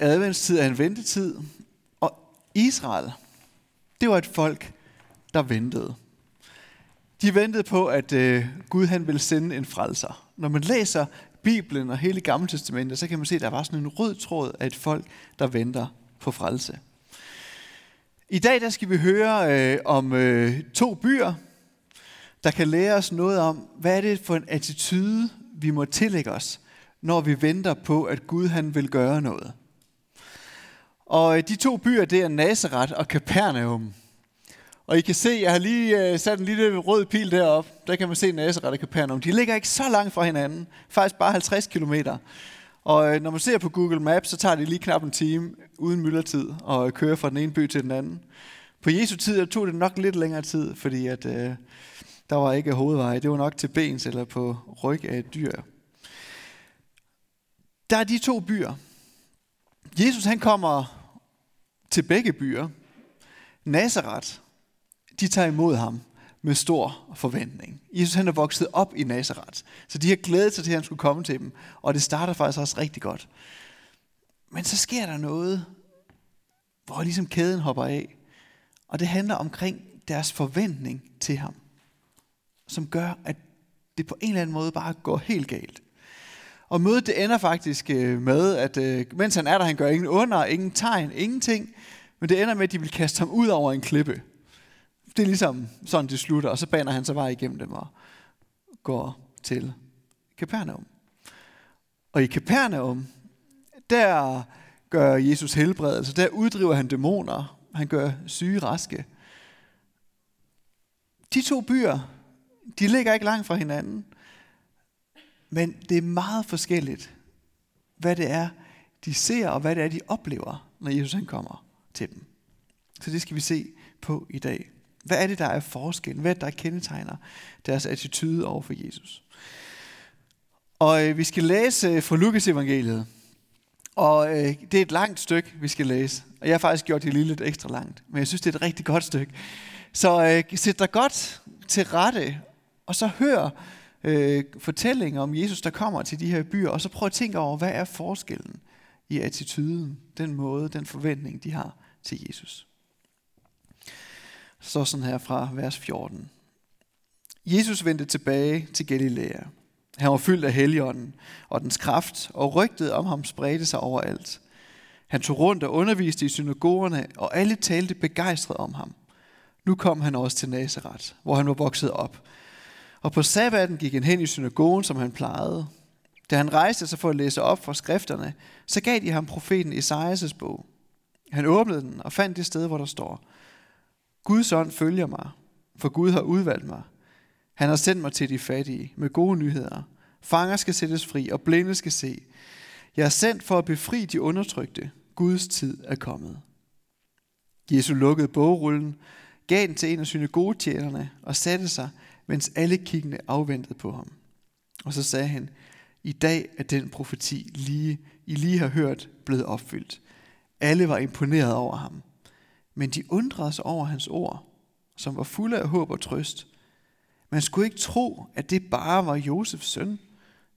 adventstid er en ventetid, og Israel, det var et folk, der ventede. De ventede på, at øh, Gud han ville sende en frelser. Når man læser Bibelen og hele Gamle Testamentet, så kan man se, at der var sådan en rød tråd af et folk, der venter på frelse. I dag der skal vi høre øh, om øh, to byer, der kan lære os noget om, hvad er det for en attitude, vi må tillægge os, når vi venter på, at Gud han vil gøre noget. Og øh, de to byer, det er Nazareth og Capernaum. Og I kan se, jeg har lige øh, sat en lille rød pil derop. Der kan man se Nazareth og Capernaum. De ligger ikke så langt fra hinanden. Faktisk bare 50 kilometer. Og øh, når man ser på Google Maps, så tager det lige knap en time uden myldretid og køre fra den ene by til den anden. På Jesu tid tog det nok lidt længere tid, fordi at, øh, der var ikke hovedveje. Det var nok til bens eller på ryg af et dyr. Der er de to byer. Jesus han kommer til begge byer. Nazareth, de tager imod ham med stor forventning. Jesus han er vokset op i Nazareth, så de har glædet sig til, at han skulle komme til dem, og det starter faktisk også rigtig godt. Men så sker der noget, hvor ligesom kæden hopper af, og det handler omkring deres forventning til ham, som gør, at det på en eller anden måde bare går helt galt. Og mødet det ender faktisk øh, med, at øh, mens han er der, han gør ingen under, ingen tegn, ingenting, men det ender med, at de vil kaste ham ud over en klippe. Det er ligesom sådan, det slutter, og så baner han sig vej igennem dem og går til Capernaum. Og i Capernaum, der gør Jesus helbredelse, der uddriver han dæmoner, han gør syge raske. De to byer, de ligger ikke langt fra hinanden, men det er meget forskelligt, hvad det er, de ser, og hvad det er, de oplever, når Jesus han kommer til dem. Så det skal vi se på i dag. Hvad er det, der er forskellen? Hvad er det, der kendetegner deres attitude over for Jesus? Og øh, vi skal læse øh, fra Lukas evangeliet. Og øh, det er et langt stykke, vi skal læse. Og jeg har faktisk gjort det lige lidt ekstra langt. Men jeg synes, det er et rigtig godt stykke. Så øh, sæt dig godt til rette, og så hør øh, fortællinger om Jesus, der kommer til de her byer, og så prøv at tænke over, hvad er forskellen i attituden, den måde, den forventning, de har til Jesus. Så sådan her fra vers 14. Jesus vendte tilbage til Galilea. Han var fyldt af helligånden og dens kraft, og rygtet om ham spredte sig overalt. Han tog rundt og underviste i synagogerne, og alle talte begejstret om ham. Nu kom han også til Nazareth, hvor han var vokset op. Og på sabbaten gik han hen i synagogen, som han plejede. Da han rejste sig for at læse op fra skrifterne, så gav de ham profeten Esajas' bog. Han åbnede den og fandt det sted, hvor der står, Guds ånd følger mig, for Gud har udvalgt mig. Han har sendt mig til de fattige med gode nyheder. Fanger skal sættes fri, og blinde skal se. Jeg er sendt for at befri de undertrykte. Guds tid er kommet. Jesus lukkede bogrullen, gav den til en af sine gode tjenerne og satte sig, mens alle kiggende afventede på ham. Og så sagde han, i dag er den profeti, lige, I lige har hørt, blevet opfyldt. Alle var imponeret over ham. Men de undrede sig over hans ord, som var fulde af håb og trøst. Man skulle ikke tro, at det bare var Josefs søn,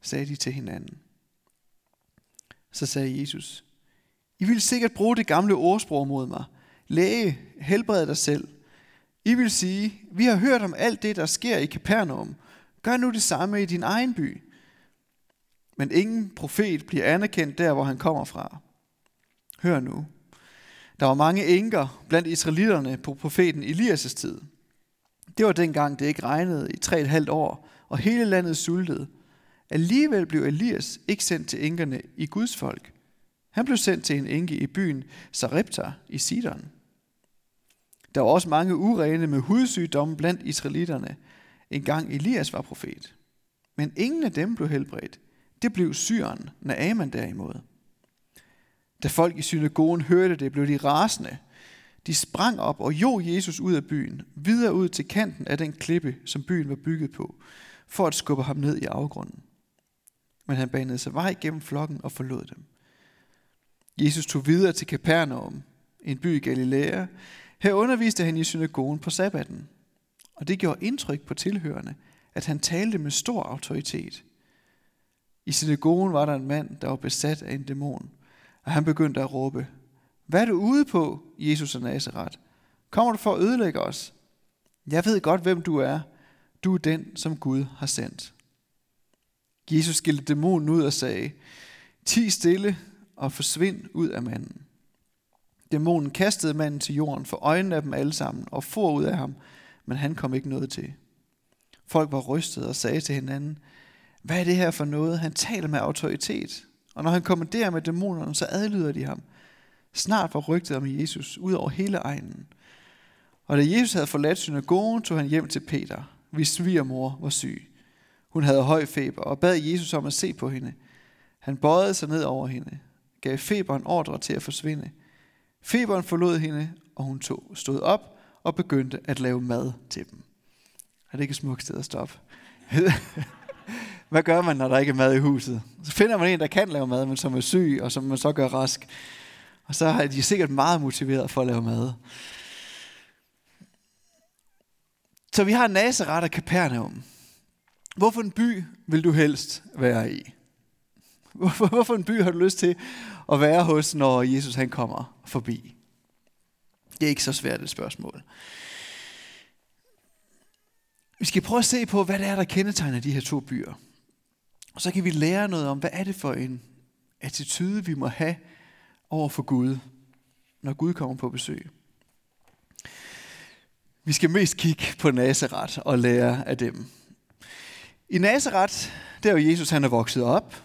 sagde de til hinanden. Så sagde Jesus, I vil sikkert bruge det gamle ordsprog mod mig. Læge, helbred dig selv. I vil sige, vi har hørt om alt det, der sker i Capernaum. Gør nu det samme i din egen by. Men ingen profet bliver anerkendt der, hvor han kommer fra. Hør nu. Der var mange enker blandt israelitterne på profeten Elias' tid. Det var dengang, det ikke regnede i tre et halvt år, og hele landet sultede. Alligevel blev Elias ikke sendt til enkerne i Guds folk. Han blev sendt til en enke i byen Sarepta i Sidon. Der var også mange urene med hudsygdomme blandt israelitterne, en gang Elias var profet. Men ingen af dem blev helbredt. Det blev syren, Naaman derimod. Da folk i synagogen hørte det, blev de rasende. De sprang op og jo Jesus ud af byen, videre ud til kanten af den klippe, som byen var bygget på, for at skubbe ham ned i afgrunden. Men han banede sig vej gennem flokken og forlod dem. Jesus tog videre til Capernaum, en by i Galilea. Her underviste han i synagogen på sabbaten. Og det gjorde indtryk på tilhørende, at han talte med stor autoritet. I synagogen var der en mand, der var besat af en dæmon – og han begyndte at råbe, Hvad er du ude på, Jesus af Nazareth? Kommer du for at ødelægge os? Jeg ved godt, hvem du er. Du er den, som Gud har sendt. Jesus skilte dæmonen ud og sagde, Ti stille og forsvind ud af manden. Dæmonen kastede manden til jorden for øjnene af dem alle sammen og for ud af ham, men han kom ikke noget til. Folk var rystet og sagde til hinanden, hvad er det her for noget? Han taler med autoritet. Og når han kommanderer med dæmonerne, så adlyder de ham. Snart var rygtet om Jesus ud over hele egnen. Og da Jesus havde forladt synagogen, tog han hjem til Peter, hvis svigermor var syg. Hun havde høj feber og bad Jesus om at se på hende. Han bøjede sig ned over hende, gav feberen ordre til at forsvinde. Feberen forlod hende, og hun tog, stod op og begyndte at lave mad til dem. Er det ikke et smukt sted at stoppe? Hvad gør man, når der ikke er mad i huset? Så finder man en, der kan lave mad, men som er syg, og som man så gør rask. Og så er de sikkert meget motiveret for at lave mad. Så vi har Nazareth og Capernaum. Hvorfor en by vil du helst være i? Hvorfor, hvorfor en by har du lyst til at være hos, når Jesus han kommer forbi? Det er ikke så svært et spørgsmål. Vi skal prøve at se på, hvad det er, der kendetegner de her to byer. Og så kan vi lære noget om, hvad er det for en attitude, vi må have over for Gud, når Gud kommer på besøg. Vi skal mest kigge på Nazareth og lære af dem. I Nazareth, der er jo Jesus, han er vokset op.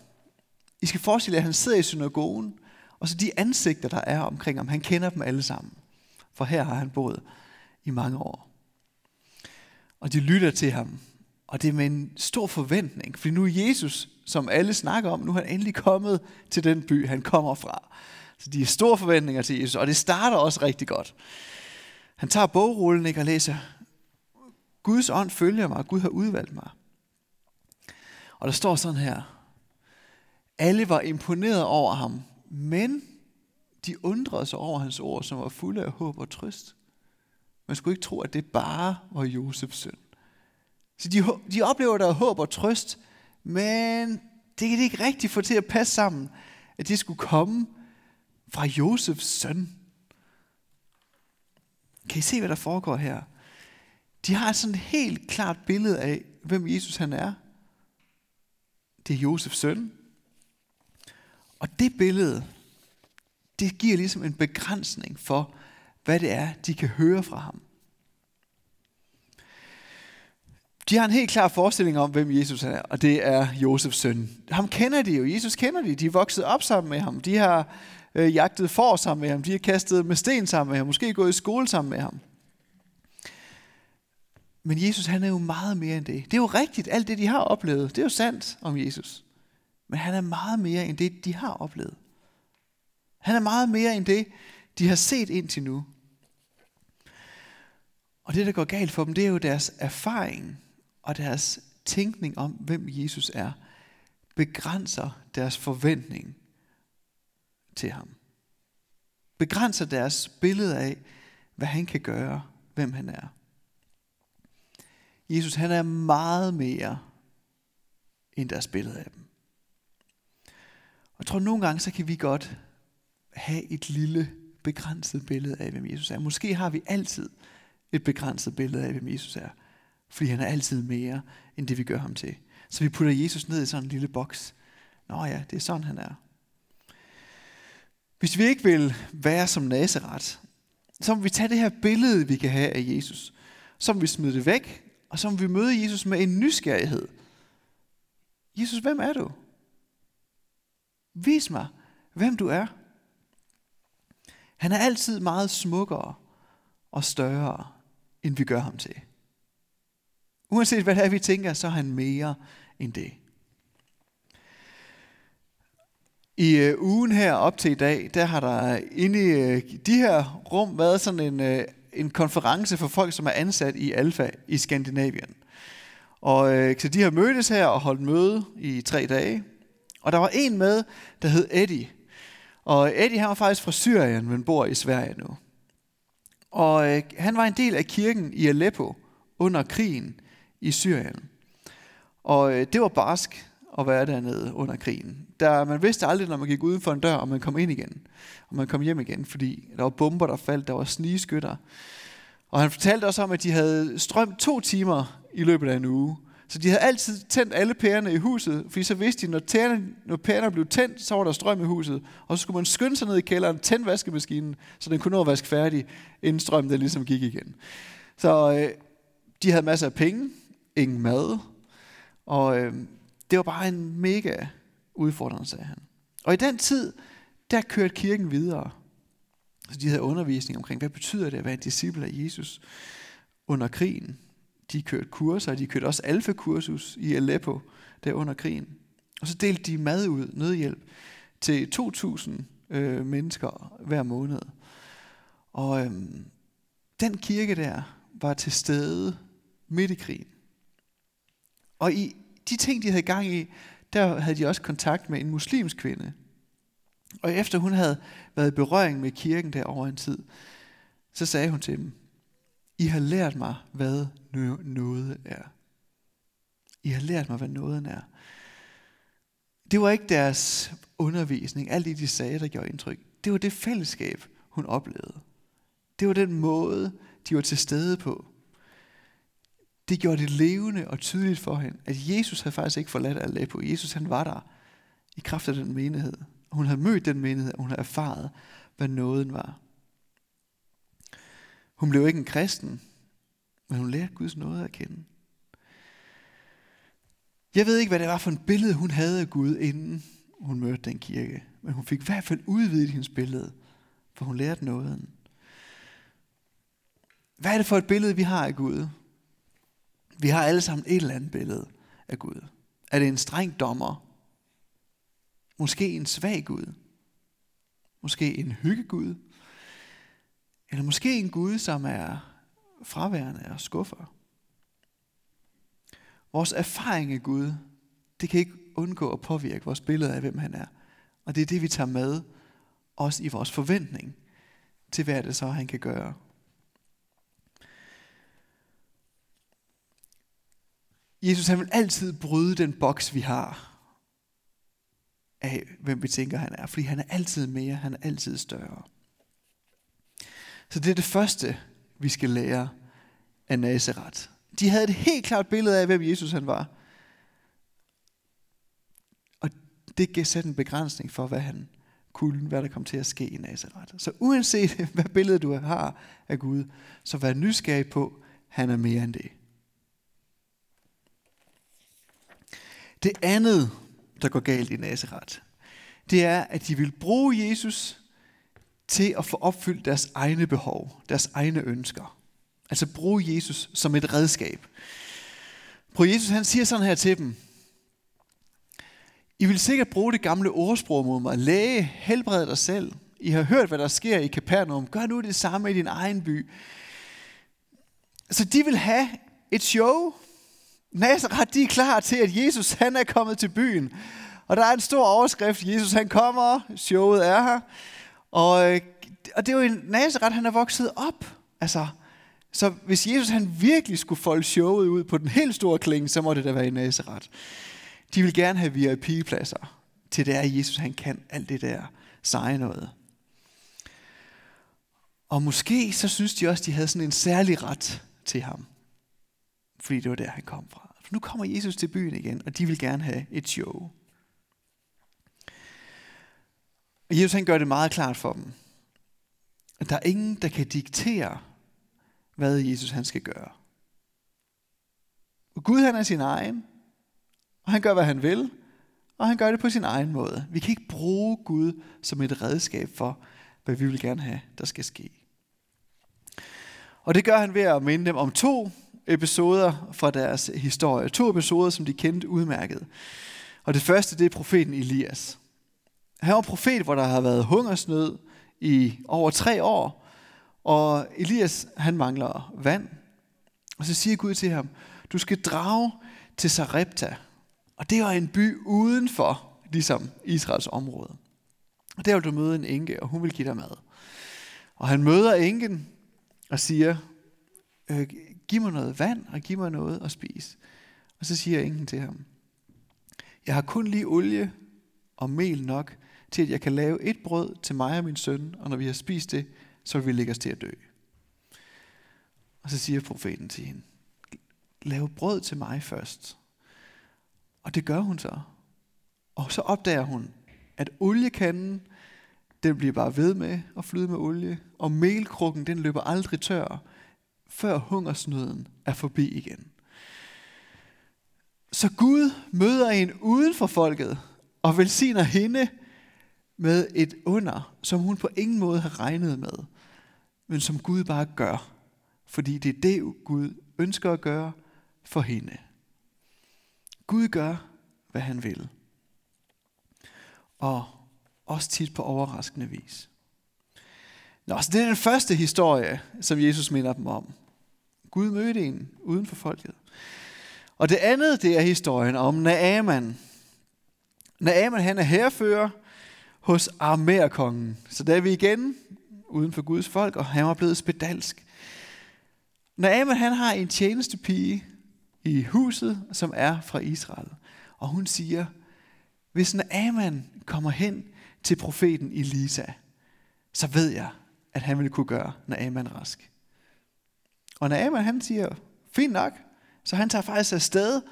I skal forestille jer, at han sidder i synagogen, og så de ansigter, der er omkring ham, han kender dem alle sammen. For her har han boet i mange år. Og de lytter til ham, og det er med en stor forventning, for nu er Jesus, som alle snakker om, nu er han endelig kommet til den by, han kommer fra. Så de er store forventninger til Jesus, og det starter også rigtig godt. Han tager bogrullen ikke, og læser, Guds ånd følger mig, Gud har udvalgt mig. Og der står sådan her, alle var imponeret over ham, men de undrede sig over hans ord, som var fulde af håb og trøst. Man skulle ikke tro, at det bare var Josefs søn. Så de, de oplever, der er håb og trøst, men det kan de ikke rigtig få til at passe sammen, at det skulle komme fra Josefs søn. Kan I se, hvad der foregår her? De har sådan et helt klart billede af, hvem Jesus han er. Det er Josefs søn. Og det billede, det giver ligesom en begrænsning for, hvad det er, de kan høre fra ham. De har en helt klar forestilling om, hvem Jesus er, og det er Josefs søn. Ham kender de jo. Jesus kender de. De er vokset op sammen med ham. De har øh, jagtet for sammen med ham. De har kastet med sten sammen med ham. Måske gået i skole sammen med ham. Men Jesus, han er jo meget mere end det. Det er jo rigtigt, alt det, de har oplevet. Det er jo sandt om Jesus. Men han er meget mere end det, de har oplevet. Han er meget mere end det, de har set indtil nu. Og det, der går galt for dem, det er jo deres erfaring og deres tænkning om, hvem Jesus er, begrænser deres forventning til ham. Begrænser deres billede af, hvad han kan gøre, hvem han er. Jesus han er meget mere end deres billede af dem. Og jeg tror, nogle gange så kan vi godt have et lille begrænset billede af, hvem Jesus er. Måske har vi altid et begrænset billede af, hvem Jesus er. Fordi han er altid mere, end det vi gør ham til. Så vi putter Jesus ned i sådan en lille boks. Nå ja, det er sådan han er. Hvis vi ikke vil være som Nazareth, så må vi tage det her billede, vi kan have af Jesus. Så må vi smide det væk, og så må vi møde Jesus med en nysgerrighed. Jesus, hvem er du? Vis mig, hvem du er. Han er altid meget smukkere og større, end vi gør ham til. Uanset hvad det er, vi tænker, så er han mere end det. I øh, ugen her op til i dag, der har der inde i øh, de her rum været sådan en, øh, en konference for folk, som er ansat i Alfa i Skandinavien. Og så de har mødtes her og holdt møde i tre dage. Og der var en med, der hed Eddie. Og Eddie han var faktisk fra Syrien, men bor i Sverige nu. Og øh, han var en del af kirken i Aleppo under krigen i Syrien. Og øh, det var barsk, at være dernede under krigen. Der, man vidste aldrig, når man gik uden for en dør, om man kom ind igen, og man kom hjem igen, fordi der var bomber, der faldt, der var snigeskytter. Og han fortalte også om, at de havde strøm to timer i løbet af en uge. Så de havde altid tændt alle pærerne i huset, fordi så vidste de, når, tæerne, når pærerne blev tændt, så var der strøm i huset. Og så skulle man skynde sig ned i kælderen, tænde vaskemaskinen, så den kunne nå at vaske færdig, inden strømmen den ligesom gik igen. Så øh, de havde masser af penge, ingen mad, og øh, det var bare en mega udfordrende, sagde han. Og i den tid, der kørte kirken videre. Så de havde undervisning omkring, hvad betyder det at være en disciple af Jesus under krigen. De kørte kurser, de kørte også alfakursus i Aleppo der under krigen. Og så delte de mad ud, nødhjælp, til 2.000 øh, mennesker hver måned. Og øhm, den kirke der var til stede midt i krigen. Og i de ting, de havde gang i, der havde de også kontakt med en muslimsk kvinde. Og efter hun havde været i berøring med kirken der over en tid, så sagde hun til dem, i har lært mig, hvad noget er. I har lært mig, hvad nåden er. Det var ikke deres undervisning, alt det de sagde, der gjorde indtryk. Det var det fællesskab, hun oplevede. Det var den måde, de var til stede på det gjorde det levende og tydeligt for hende, at Jesus havde faktisk ikke forladt Aleppo. Jesus han var der i kraft af den menighed. Hun havde mødt den menighed, og hun havde erfaret, hvad nåden var. Hun blev ikke en kristen, men hun lærte Guds nåde at kende. Jeg ved ikke, hvad det var for et billede, hun havde af Gud, inden hun mødte den kirke. Men hun fik i hvert fald udvidet hendes billede, for hun lærte nåden. Hvad er det for et billede, vi har af Gud? Vi har alle sammen et eller andet billede af Gud. Er det en streng dommer? Måske en svag Gud? Måske en hyggegud? Eller måske en Gud, som er fraværende og skuffer? Vores erfaring af Gud, det kan ikke undgå at påvirke vores billede af, hvem han er. Og det er det, vi tager med, også i vores forventning til, hvad det så, han kan gøre. Jesus han vil altid bryde den boks, vi har af, hvem vi tænker, han er. Fordi han er altid mere, han er altid større. Så det er det første, vi skal lære af Nazareth. De havde et helt klart billede af, hvem Jesus han var. Og det gav sat en begrænsning for, hvad han kunne, hvad der kom til at ske i Nazareth. Så uanset hvad billede du har af Gud, så vær nysgerrig på, han er mere end det. Det andet, der går galt i Nazareth, det er, at de vil bruge Jesus til at få opfyldt deres egne behov, deres egne ønsker. Altså bruge Jesus som et redskab. Prøv Jesus, han siger sådan her til dem. I vil sikkert bruge det gamle ordsprog mod mig. Læge, helbred dig selv. I har hørt, hvad der sker i Kapernaum. Gør nu det samme i din egen by. Så de vil have et show, Nazareth, de er klar til, at Jesus han er kommet til byen. Og der er en stor overskrift, Jesus han kommer, showet er her. Og, øh, og det er jo en Nazareth, han er vokset op. Altså, så hvis Jesus han virkelig skulle folde showet ud på den helt store klinge, så må det da være i Nazareth. De vil gerne have VIP-pladser til det er, Jesus han kan alt det der seje noget. Og måske så synes de også, de havde sådan en særlig ret til ham. Fordi det var der, han kom fra. For nu kommer Jesus til byen igen, og de vil gerne have et show. Og Jesus han gør det meget klart for dem, at der er ingen, der kan diktere, hvad Jesus han skal gøre. Og Gud han er sin egen, og han gør, hvad han vil, og han gør det på sin egen måde. Vi kan ikke bruge Gud som et redskab for, hvad vi vil gerne have, der skal ske. Og det gør han ved at minde dem om to episoder fra deres historie. To episoder, som de kendte udmærket. Og det første, det er profeten Elias. Han var profet, hvor der har været hungersnød i over tre år. Og Elias, han mangler vand. Og så siger Gud til ham, du skal drage til Sarepta. Og det var en by udenfor, ligesom Israels område. Og der vil du møde en enke, og hun vil give dig mad. Og han møder enken og siger, øh, giv mig noget vand, og giv mig noget at spise. Og så siger enken til ham, jeg har kun lige olie og mel nok til, at jeg kan lave et brød til mig og min søn, og når vi har spist det, så vil vi lægge os til at dø. Og så siger profeten til hende, lav brød til mig først. Og det gør hun så. Og så opdager hun, at oliekanden, den bliver bare ved med at flyde med olie, og melkrukken, den løber aldrig tør, før hungersnøden er forbi igen. Så Gud møder en uden for folket og velsigner hende med et under, som hun på ingen måde har regnet med, men som Gud bare gør, fordi det er det, Gud ønsker at gøre for hende. Gud gør, hvad han vil. Og også tit på overraskende vis. Nå, så det er den første historie, som Jesus minder dem om. Gud mødte en uden for folket. Og det andet, det er historien om Naaman. Naaman, han er herfører hos Armerkongen. Så der er vi igen uden for Guds folk, og han var blevet spedalsk. Naaman, han har en tjenestepige i huset, som er fra Israel. Og hun siger, hvis Naaman kommer hen til profeten Elisa, så ved jeg, at han vil kunne gøre Naaman rask. Og Naaman, han siger, fint nok, så han tager faktisk afsted,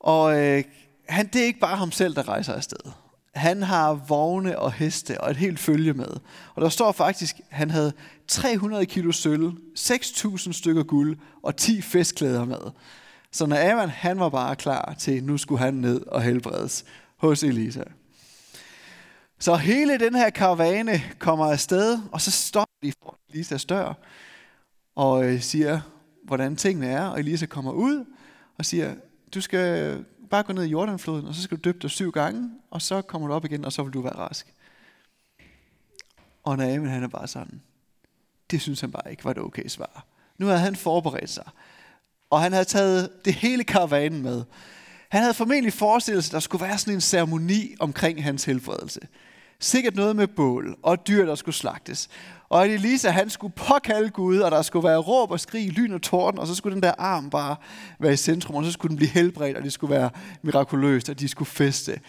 og øh, han, det er ikke bare ham selv, der rejser afsted. Han har vogne og heste og et helt følge med. Og der står faktisk, at han havde 300 kilo sølv, 6.000 stykker guld og 10 festklæder med. Så når Aman, han var bare klar til, nu skulle han ned og helbredes hos Elisa. Så hele den her karavane kommer afsted, og så stopper de for Elisas dør og øh, siger, hvordan tingene er. Og Elisa kommer ud og siger, du skal bare gå ned i Jordanfloden, og så skal du døbe dig syv gange, og så kommer du op igen, og så vil du være rask. Og Naaman han er bare sådan, det synes han bare ikke var det okay svar. Nu havde han forberedt sig, og han havde taget det hele karavanen med. Han havde formentlig forestillet sig, at der skulle være sådan en ceremoni omkring hans helbredelse. Sikkert noget med bål og dyr, der skulle slagtes. Og at Elisa, han skulle påkalde Gud, og der skulle være råb og skrig, lyn og torden, og så skulle den der arm bare være i centrum, og så skulle den blive helbredt, og det skulle være mirakuløst, og de skulle feste.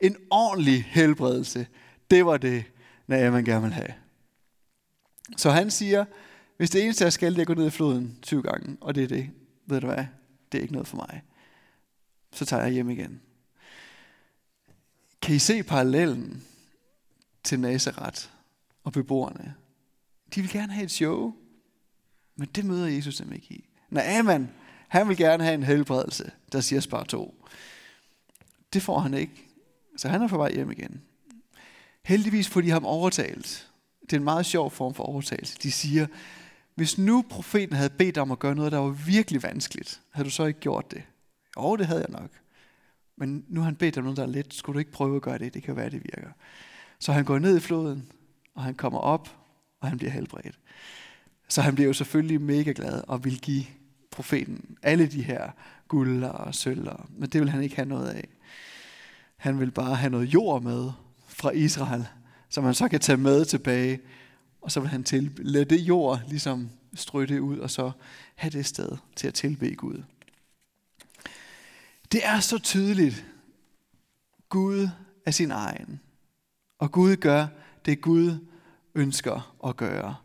En ordentlig helbredelse, det var det, man gerne vil have. Så han siger, hvis det eneste, jeg skal, det er at gå ned i floden 20 gange, og det er det, ved du hvad, det er ikke noget for mig. Så tager jeg hjem igen. Kan I se parallellen til Nazareth og beboerne? De vil gerne have et show, men det møder Jesus dem ikke i. Naaman, han vil gerne have en helbredelse, der siger spar to. Det får han ikke, så han er på vej hjem igen. Heldigvis får de ham overtalt. Det er en meget sjov form for overtagelse. De siger, hvis nu profeten havde bedt om at gøre noget, der var virkelig vanskeligt, havde du så ikke gjort det? Jo, det havde jeg nok. Men nu har han bedt om noget, der er let. Skulle du ikke prøve at gøre det? Det kan være, det virker. Så han går ned i floden, og han kommer op, og han bliver helbredt. Så han bliver jo selvfølgelig mega glad og vil give profeten alle de her guld og sølv, men det vil han ikke have noget af. Han vil bare have noget jord med fra Israel, som han så kan tage med tilbage, og så vil han til, lade det jord ligesom strø det ud, og så have det sted til at tilbe Gud. Det er så tydeligt. Gud er sin egen. Og Gud gør det Gud ønsker at gøre.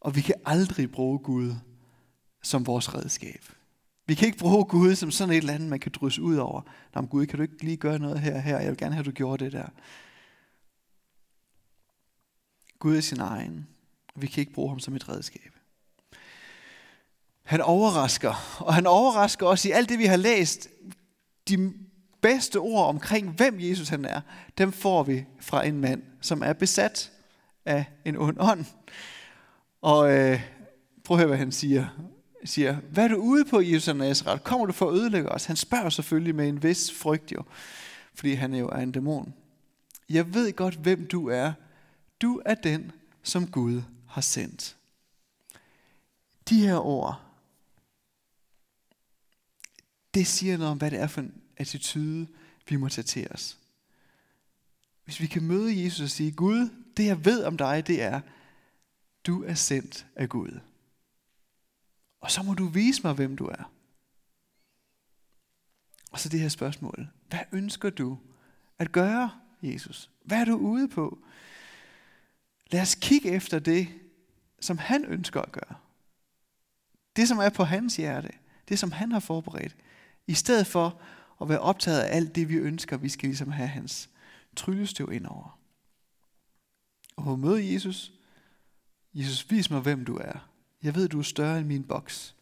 Og vi kan aldrig bruge Gud som vores redskab. Vi kan ikke bruge Gud som sådan et eller andet, man kan drysse ud over. Nå, men Gud, kan du ikke lige gøre noget her og her? Jeg vil gerne have, at du gjorde det der. Gud er sin egen. Vi kan ikke bruge ham som et redskab. Han overrasker, og han overrasker os i alt det, vi har læst. De bedste ord omkring, hvem Jesus han er, dem får vi fra en mand, som er besat af en ond ånd. Og øh, prøv at høre, hvad han siger. Han siger, hvad er du ude på, Jesus af Nazareth? Kommer du for at ødelægge os? Han spørger selvfølgelig med en vis frygt jo, fordi han jo er en dæmon. Jeg ved godt, hvem du er. Du er den, som Gud har sendt. De her ord, det siger noget om, hvad det er for en attitude, vi må tage til os. Hvis vi kan møde Jesus og sige, Gud, det jeg ved om dig, det er, du er sendt af Gud. Og så må du vise mig, hvem du er. Og så det her spørgsmål. Hvad ønsker du at gøre, Jesus? Hvad er du ude på? Lad os kigge efter det, som han ønsker at gøre. Det, som er på hans hjerte. Det, som han har forberedt. I stedet for og være optaget af alt det, vi ønsker, vi skal ligesom have hans tryllestøv ind over. Og møde Jesus. Jesus, vis mig, hvem du er. Jeg ved, du er større end min boks.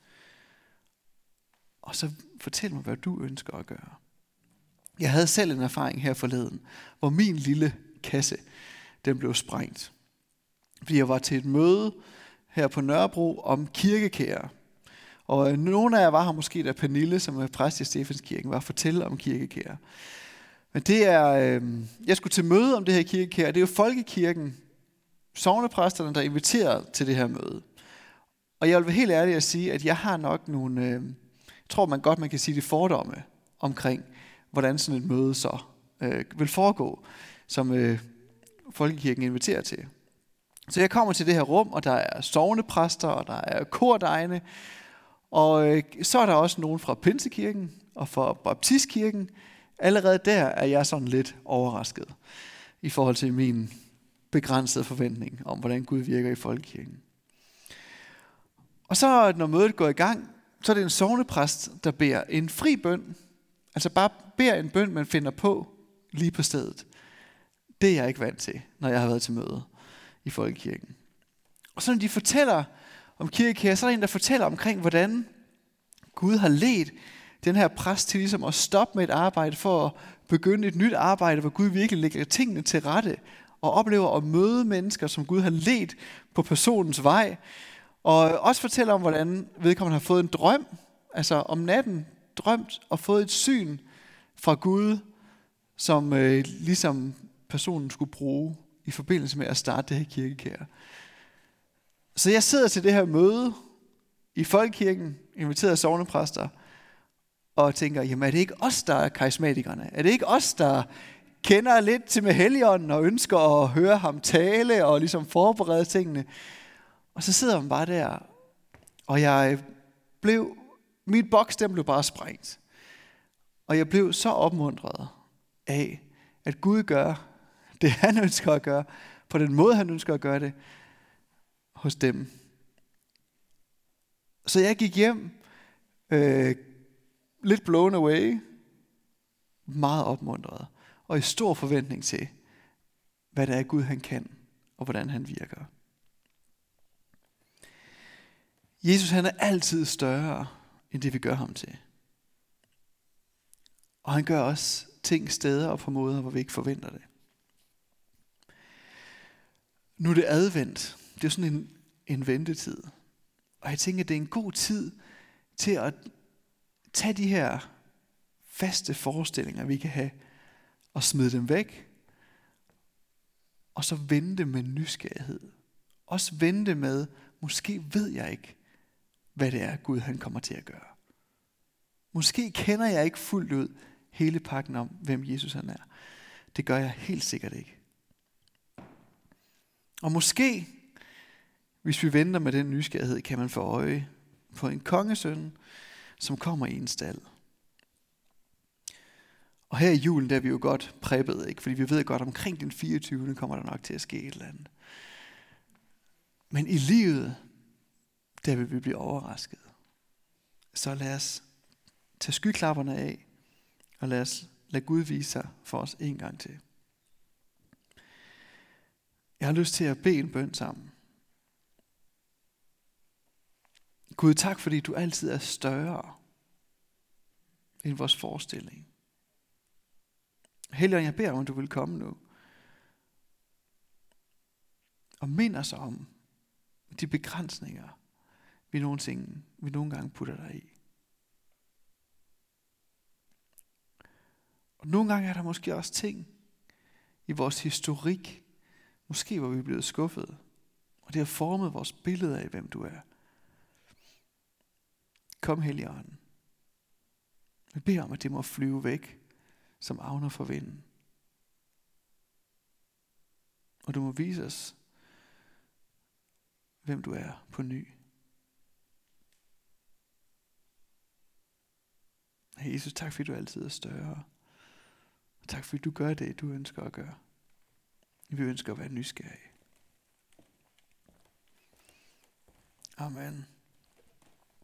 Og så fortæl mig, hvad du ønsker at gøre. Jeg havde selv en erfaring her forleden, hvor min lille kasse, den blev sprængt. Fordi jeg var til et møde her på Nørrebro om kirkekære. Og øh, nogle af jer var her måske, da Pernille, som er præst i Stefanskirken, var at fortælle om kirkekære. Men det er, øh, jeg skulle til møde om det her kirkekære. Det er jo folkekirken, sovnepræsterne, der inviterer til det her møde. Og jeg vil være helt ærlig at sige, at jeg har nok nogle, øh, jeg tror man godt man kan sige det fordomme omkring, hvordan sådan et møde så øh, vil foregå, som øh, folkekirken inviterer til. Så jeg kommer til det her rum, og der er sovnepræster, og der er kordegne, og øh, så er der også nogen fra Pinsekirken og fra Baptistkirken. Allerede der er jeg sådan lidt overrasket i forhold til min begrænsede forventning om, hvordan Gud virker i folkekirken. Og så når mødet går i gang, så er det en sovnepræst, der beder en fri bøn. Altså bare beder en bøn, man finder på lige på stedet. Det er jeg ikke vant til, når jeg har været til møde i folkekirken. Og så når de fortæller om kirkekære, så er der en, der fortæller omkring, hvordan Gud har ledt den her præst til ligesom at stoppe med et arbejde for at begynde et nyt arbejde, hvor Gud virkelig lægger tingene til rette og oplever at møde mennesker, som Gud har ledt på personens vej. Og også fortæller om, hvordan vedkommende har fået en drøm, altså om natten drømt og fået et syn fra Gud, som øh, ligesom personen skulle bruge i forbindelse med at starte det her kirkekær. Så jeg sidder til det her møde i Folkekirken, inviteret af sovnepræster, og tænker, jamen er det ikke os, der er karismatikerne? Er det ikke os, der kender lidt til med Helligånden og ønsker at høre ham tale og ligesom forberede tingene? Og så sidder man bare der, og jeg blev, mit boks den blev bare sprængt. Og jeg blev så opmuntret af, at Gud gør det, han ønsker at gøre, på den måde, han ønsker at gøre det, hos dem. Så jeg gik hjem, øh, lidt blown away, meget opmuntret, og i stor forventning til, hvad det er Gud han kan, og hvordan han virker. Jesus han er altid større, end det vi gør ham til. Og han gør også ting steder og på måder, hvor vi ikke forventer det. Nu er det advent. Det er sådan en, en ventetid. Og jeg tænker, det er en god tid til at tage de her faste forestillinger, vi kan have, og smide dem væk. Og så vente med nysgerrighed. Også vente med, måske ved jeg ikke, hvad det er, Gud han kommer til at gøre. Måske kender jeg ikke fuldt ud hele pakken om, hvem Jesus han er. Det gør jeg helt sikkert ikke. Og måske, hvis vi venter med den nysgerrighed, kan man få øje på en kongesøn, som kommer i en stald. Og her i julen, der er vi jo godt præppet, ikke? fordi vi ved godt, omkring den 24. kommer der nok til at ske et eller andet. Men i livet, der vil vi blive overrasket. Så lad os tage skyklapperne af, og lad os lade Gud vise sig for os en gang til. Jeg har lyst til at bede en bøn sammen. Gud, tak fordi du altid er større end vores forestilling. Helligånd, jeg beder om, at du vil komme nu. Og mind os om de begrænsninger, vi nogensinde, vi nogle gange putter dig i. Og nogle gange er der måske også ting i vores historik, måske hvor vi er blevet skuffet, og det har formet vores billede af, hvem du er. Kom, Helligånden. Vi beder om, at det må flyve væk, som avner for vinden. Og du må vise os, hvem du er på ny. Jesus, tak fordi du altid er større. Og tak fordi du gør det, du ønsker at gøre. Vi ønsker at være nysgerrige. Amen.